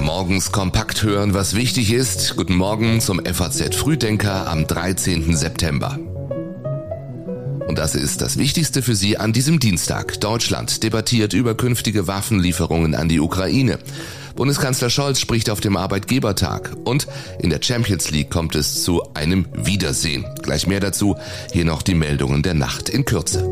Morgens kompakt hören, was wichtig ist. Guten Morgen zum FAZ Frühdenker am 13. September. Und das ist das Wichtigste für Sie an diesem Dienstag. Deutschland debattiert über künftige Waffenlieferungen an die Ukraine. Bundeskanzler Scholz spricht auf dem Arbeitgebertag. Und in der Champions League kommt es zu einem Wiedersehen. Gleich mehr dazu. Hier noch die Meldungen der Nacht in Kürze.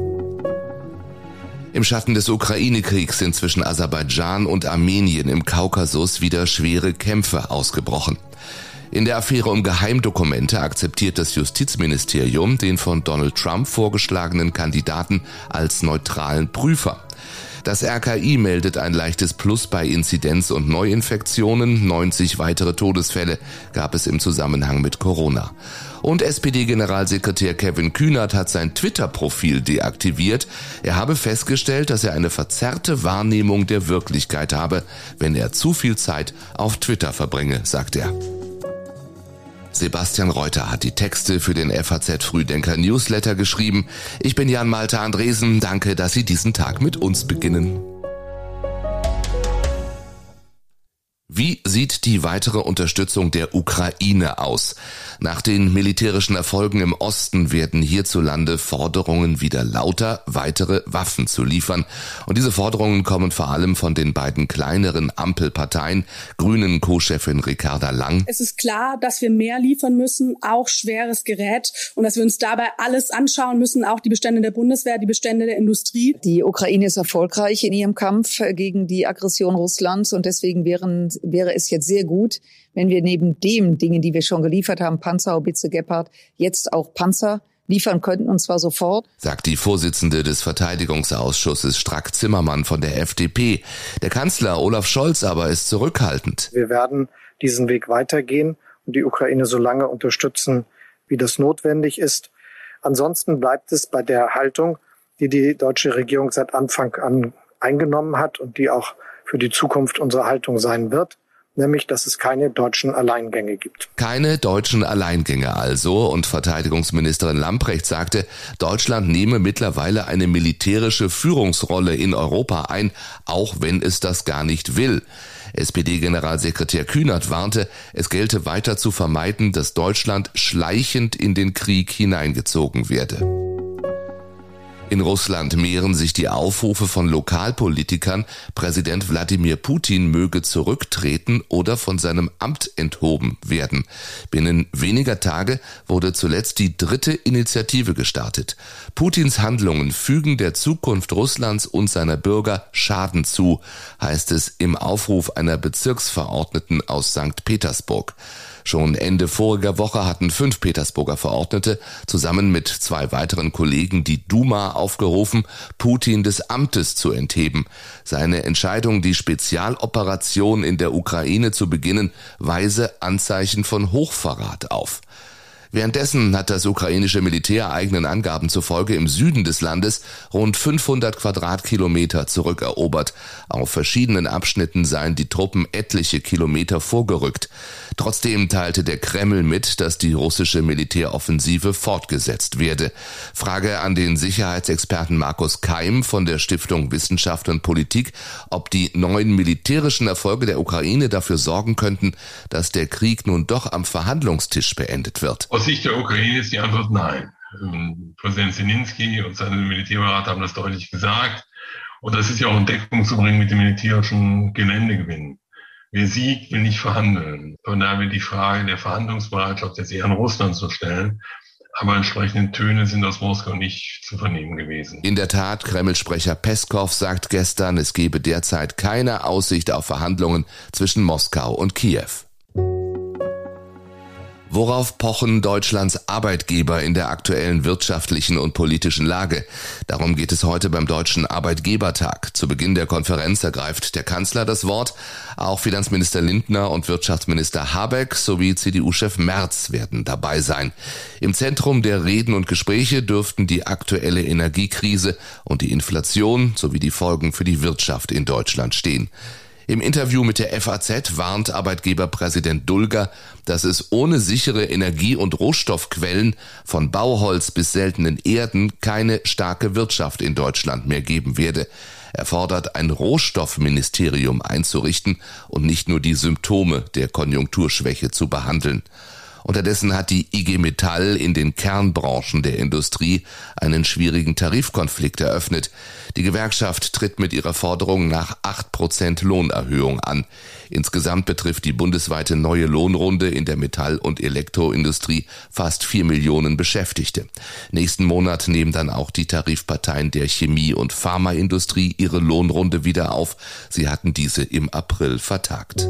Im Schatten des Ukraine-Kriegs sind zwischen Aserbaidschan und Armenien im Kaukasus wieder schwere Kämpfe ausgebrochen. In der Affäre um Geheimdokumente akzeptiert das Justizministerium den von Donald Trump vorgeschlagenen Kandidaten als neutralen Prüfer. Das RKI meldet ein leichtes Plus bei Inzidenz und Neuinfektionen. 90 weitere Todesfälle gab es im Zusammenhang mit Corona. Und SPD-Generalsekretär Kevin Kühnert hat sein Twitter-Profil deaktiviert. Er habe festgestellt, dass er eine verzerrte Wahrnehmung der Wirklichkeit habe, wenn er zu viel Zeit auf Twitter verbringe, sagt er. Sebastian Reuter hat die Texte für den FAZ Frühdenker Newsletter geschrieben. Ich bin Jan Malte Andresen. Danke, dass Sie diesen Tag mit uns beginnen. Wie sieht die weitere Unterstützung der Ukraine aus? Nach den militärischen Erfolgen im Osten werden hierzulande Forderungen wieder lauter, weitere Waffen zu liefern. Und diese Forderungen kommen vor allem von den beiden kleineren Ampelparteien, Grünen Co-Chefin Ricarda Lang. Es ist klar, dass wir mehr liefern müssen, auch schweres Gerät und dass wir uns dabei alles anschauen müssen, auch die Bestände der Bundeswehr, die Bestände der Industrie. Die Ukraine ist erfolgreich in ihrem Kampf gegen die Aggression Russlands und deswegen wären wäre es jetzt sehr gut, wenn wir neben dem Dingen, die wir schon geliefert haben, Panzerhaubitze Gepard, jetzt auch Panzer liefern könnten, und zwar sofort. Sagt die Vorsitzende des Verteidigungsausschusses Strack Zimmermann von der FDP. Der Kanzler Olaf Scholz aber ist zurückhaltend. Wir werden diesen Weg weitergehen und die Ukraine so lange unterstützen, wie das notwendig ist. Ansonsten bleibt es bei der Haltung, die die deutsche Regierung seit Anfang an eingenommen hat und die auch für die Zukunft unsere Haltung sein wird nämlich dass es keine deutschen Alleingänge gibt. Keine deutschen Alleingänge also und Verteidigungsministerin Lamprecht sagte, Deutschland nehme mittlerweile eine militärische Führungsrolle in Europa ein, auch wenn es das gar nicht will. SPD-Generalsekretär Kühnert warnte, es gelte weiter zu vermeiden, dass Deutschland schleichend in den Krieg hineingezogen werde. In Russland mehren sich die Aufrufe von Lokalpolitikern, Präsident Wladimir Putin möge zurücktreten oder von seinem Amt enthoben werden. Binnen weniger Tage wurde zuletzt die dritte Initiative gestartet. Putins Handlungen fügen der Zukunft Russlands und seiner Bürger Schaden zu, heißt es im Aufruf einer Bezirksverordneten aus St. Petersburg. Schon Ende voriger Woche hatten fünf Petersburger Verordnete zusammen mit zwei weiteren Kollegen die Duma aufgerufen, Putin des Amtes zu entheben. Seine Entscheidung, die Spezialoperation in der Ukraine zu beginnen, weise Anzeichen von Hochverrat auf. Währenddessen hat das ukrainische Militär eigenen Angaben zufolge im Süden des Landes rund 500 Quadratkilometer zurückerobert. Auf verschiedenen Abschnitten seien die Truppen etliche Kilometer vorgerückt. Trotzdem teilte der Kreml mit, dass die russische Militäroffensive fortgesetzt werde. Frage an den Sicherheitsexperten Markus Keim von der Stiftung Wissenschaft und Politik, ob die neuen militärischen Erfolge der Ukraine dafür sorgen könnten, dass der Krieg nun doch am Verhandlungstisch beendet wird. Aus Sicht der Ukraine ist die Antwort nein. Ähm, Präsident Zelensky und seine Militärberater haben das deutlich gesagt. Und das ist ja auch in Deckung zu bringen mit dem militärischen Geländegewinn. Wer siegt, will nicht verhandeln. Von daher wird die Frage der Verhandlungsbereitschaft jetzt eher an Russland zu stellen. Aber entsprechende Töne sind aus Moskau nicht zu vernehmen gewesen. In der Tat, Kreml-Sprecher Peskov sagt gestern, es gebe derzeit keine Aussicht auf Verhandlungen zwischen Moskau und Kiew. Worauf pochen Deutschlands Arbeitgeber in der aktuellen wirtschaftlichen und politischen Lage? Darum geht es heute beim Deutschen Arbeitgebertag. Zu Beginn der Konferenz ergreift der Kanzler das Wort. Auch Finanzminister Lindner und Wirtschaftsminister Habeck sowie CDU-Chef Merz werden dabei sein. Im Zentrum der Reden und Gespräche dürften die aktuelle Energiekrise und die Inflation sowie die Folgen für die Wirtschaft in Deutschland stehen. Im Interview mit der FAZ warnt Arbeitgeberpräsident Dulger, dass es ohne sichere Energie- und Rohstoffquellen von Bauholz bis seltenen Erden keine starke Wirtschaft in Deutschland mehr geben werde. Er fordert, ein Rohstoffministerium einzurichten und nicht nur die Symptome der Konjunkturschwäche zu behandeln. Unterdessen hat die IG Metall in den Kernbranchen der Industrie einen schwierigen Tarifkonflikt eröffnet. Die Gewerkschaft tritt mit ihrer Forderung nach acht Prozent Lohnerhöhung an. Insgesamt betrifft die bundesweite neue Lohnrunde in der Metall- und Elektroindustrie fast vier Millionen Beschäftigte. Nächsten Monat nehmen dann auch die Tarifparteien der Chemie- und Pharmaindustrie ihre Lohnrunde wieder auf. Sie hatten diese im April vertagt.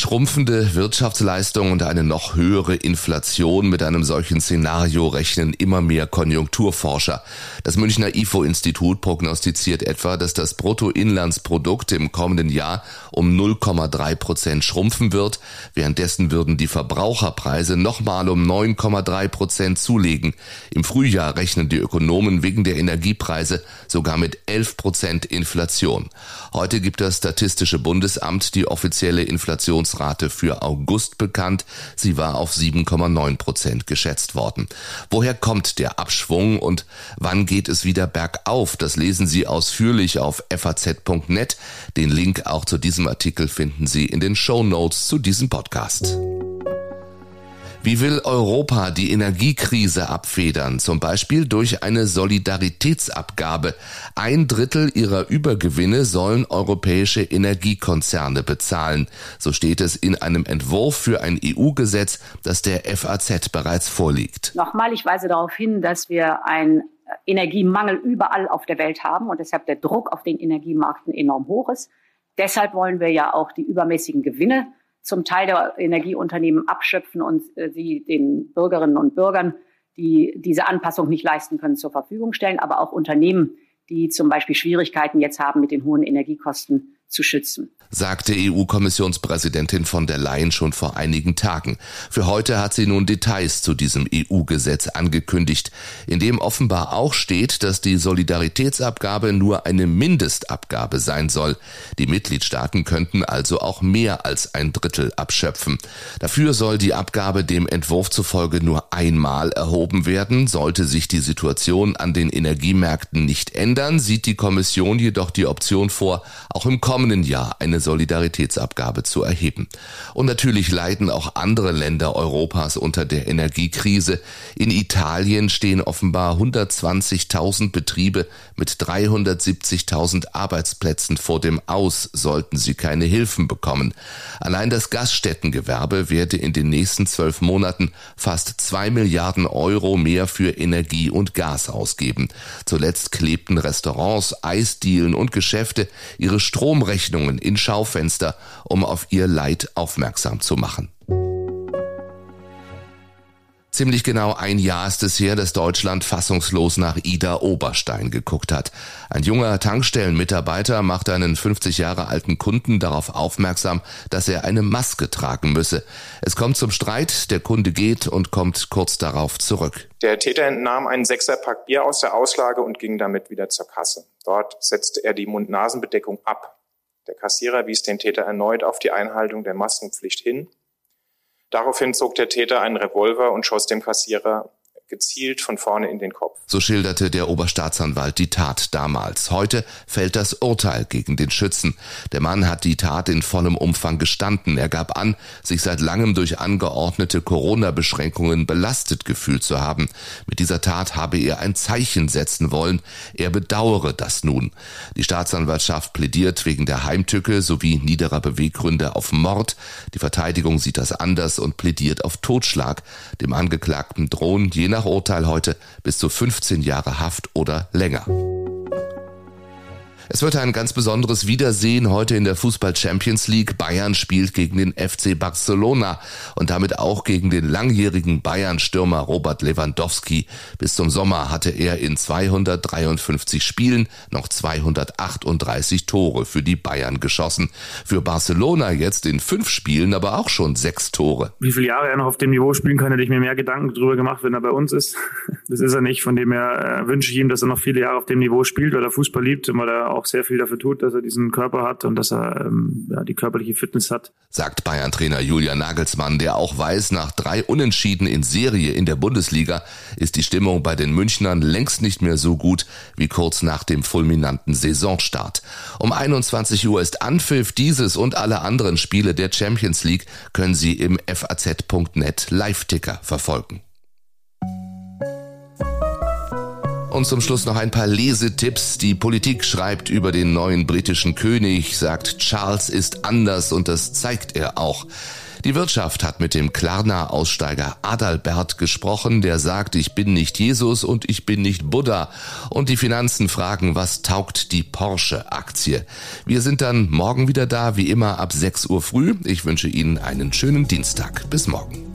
Schrumpfende Wirtschaftsleistung und eine noch höhere Inflation mit einem solchen Szenario rechnen immer mehr Konjunkturforscher. Das Münchner IFO-Institut prognostiziert etwa, dass das Bruttoinlandsprodukt im kommenden Jahr um 0,3 Prozent schrumpfen wird. Währenddessen würden die Verbraucherpreise nochmal um 9,3 Prozent zulegen. Im Frühjahr rechnen die Ökonomen wegen der Energiepreise sogar mit 11 Prozent Inflation. Heute gibt das Statistische Bundesamt die offizielle Inflations Inflationsrate für August bekannt. Sie war auf 7,9 Prozent geschätzt worden. Woher kommt der Abschwung und wann geht es wieder bergauf? Das lesen Sie ausführlich auf faz.net. Den Link auch zu diesem Artikel finden Sie in den Show Notes zu diesem Podcast. Wie will Europa die Energiekrise abfedern? Zum Beispiel durch eine Solidaritätsabgabe. Ein Drittel ihrer Übergewinne sollen europäische Energiekonzerne bezahlen. So steht es in einem Entwurf für ein EU-Gesetz, das der FAZ bereits vorliegt. Nochmal, ich weise darauf hin, dass wir ein Energiemangel überall auf der Welt haben und deshalb der Druck auf den Energiemärkten enorm hoch ist. Deshalb wollen wir ja auch die übermäßigen Gewinne zum Teil der Energieunternehmen abschöpfen und äh, sie den Bürgerinnen und Bürgern, die diese Anpassung nicht leisten können, zur Verfügung stellen, aber auch Unternehmen, die zum Beispiel Schwierigkeiten jetzt haben mit den hohen Energiekosten, zu schützen sagte EU-Kommissionspräsidentin von der Leyen schon vor einigen Tagen. Für heute hat sie nun Details zu diesem EU-Gesetz angekündigt, in dem offenbar auch steht, dass die Solidaritätsabgabe nur eine Mindestabgabe sein soll. Die Mitgliedstaaten könnten also auch mehr als ein Drittel abschöpfen. Dafür soll die Abgabe dem Entwurf zufolge nur einmal erhoben werden. Sollte sich die Situation an den Energiemärkten nicht ändern, sieht die Kommission jedoch die Option vor, auch im kommenden Jahr eine Solidaritätsabgabe zu erheben. Und natürlich leiden auch andere Länder Europas unter der Energiekrise. In Italien stehen offenbar 120.000 Betriebe mit 370.000 Arbeitsplätzen vor dem Aus, sollten sie keine Hilfen bekommen. Allein das Gaststättengewerbe werde in den nächsten zwölf Monaten fast zwei Milliarden Euro mehr für Energie und Gas ausgeben. Zuletzt klebten Restaurants, Eisdielen und Geschäfte ihre Stromrechnungen in Schaufenster, um auf ihr Leid aufmerksam zu machen. Ziemlich genau ein Jahr ist es her, dass Deutschland fassungslos nach Ida Oberstein geguckt hat. Ein junger Tankstellenmitarbeiter macht einen 50 Jahre alten Kunden darauf aufmerksam, dass er eine Maske tragen müsse. Es kommt zum Streit, der Kunde geht und kommt kurz darauf zurück. Der Täter entnahm einen Sechserpack Bier aus der Auslage und ging damit wieder zur Kasse. Dort setzte er die Mund-Nasen-Bedeckung ab. Der Kassierer wies den Täter erneut auf die Einhaltung der Maskenpflicht hin. Daraufhin zog der Täter einen Revolver und schoss dem Kassierer gezielt von vorne in den Kopf. So schilderte der Oberstaatsanwalt die Tat damals. Heute fällt das Urteil gegen den Schützen. Der Mann hat die Tat in vollem Umfang gestanden. Er gab an, sich seit langem durch angeordnete Corona-Beschränkungen belastet gefühlt zu haben. Mit dieser Tat habe er ein Zeichen setzen wollen. Er bedauere das nun. Die Staatsanwaltschaft plädiert wegen der Heimtücke sowie niederer Beweggründe auf Mord. Die Verteidigung sieht das anders und plädiert auf Totschlag. Dem Angeklagten drohen je nach Urteil heute bis zu 15 Jahre Haft oder länger. Es wird ein ganz besonderes Wiedersehen heute in der Fußball Champions League. Bayern spielt gegen den FC Barcelona und damit auch gegen den langjährigen Bayern-Stürmer Robert Lewandowski. Bis zum Sommer hatte er in 253 Spielen noch 238 Tore für die Bayern geschossen. Für Barcelona jetzt in fünf Spielen aber auch schon sechs Tore. Wie viele Jahre er noch auf dem Niveau spielen kann, hätte ich mir mehr Gedanken darüber gemacht, wenn er bei uns ist. Das ist er nicht. Von dem her äh, wünsche ich ihm, dass er noch viele Jahre auf dem Niveau spielt, weil er Fußball liebt und weil er auch auch sehr viel dafür tut, dass er diesen Körper hat und dass er ähm, ja, die körperliche Fitness hat. Sagt Bayern-Trainer Julian Nagelsmann, der auch weiß, nach drei Unentschieden in Serie in der Bundesliga ist die Stimmung bei den Münchnern längst nicht mehr so gut wie kurz nach dem fulminanten Saisonstart. Um 21 Uhr ist Anpfiff dieses und alle anderen Spiele der Champions League können Sie im faz.net Live-Ticker verfolgen. Und zum Schluss noch ein paar Lesetipps. Die Politik schreibt über den neuen britischen König, sagt Charles ist anders und das zeigt er auch. Die Wirtschaft hat mit dem Klarna-Aussteiger Adalbert gesprochen, der sagt, ich bin nicht Jesus und ich bin nicht Buddha. Und die Finanzen fragen, was taugt die Porsche-Aktie? Wir sind dann morgen wieder da, wie immer ab 6 Uhr früh. Ich wünsche Ihnen einen schönen Dienstag. Bis morgen.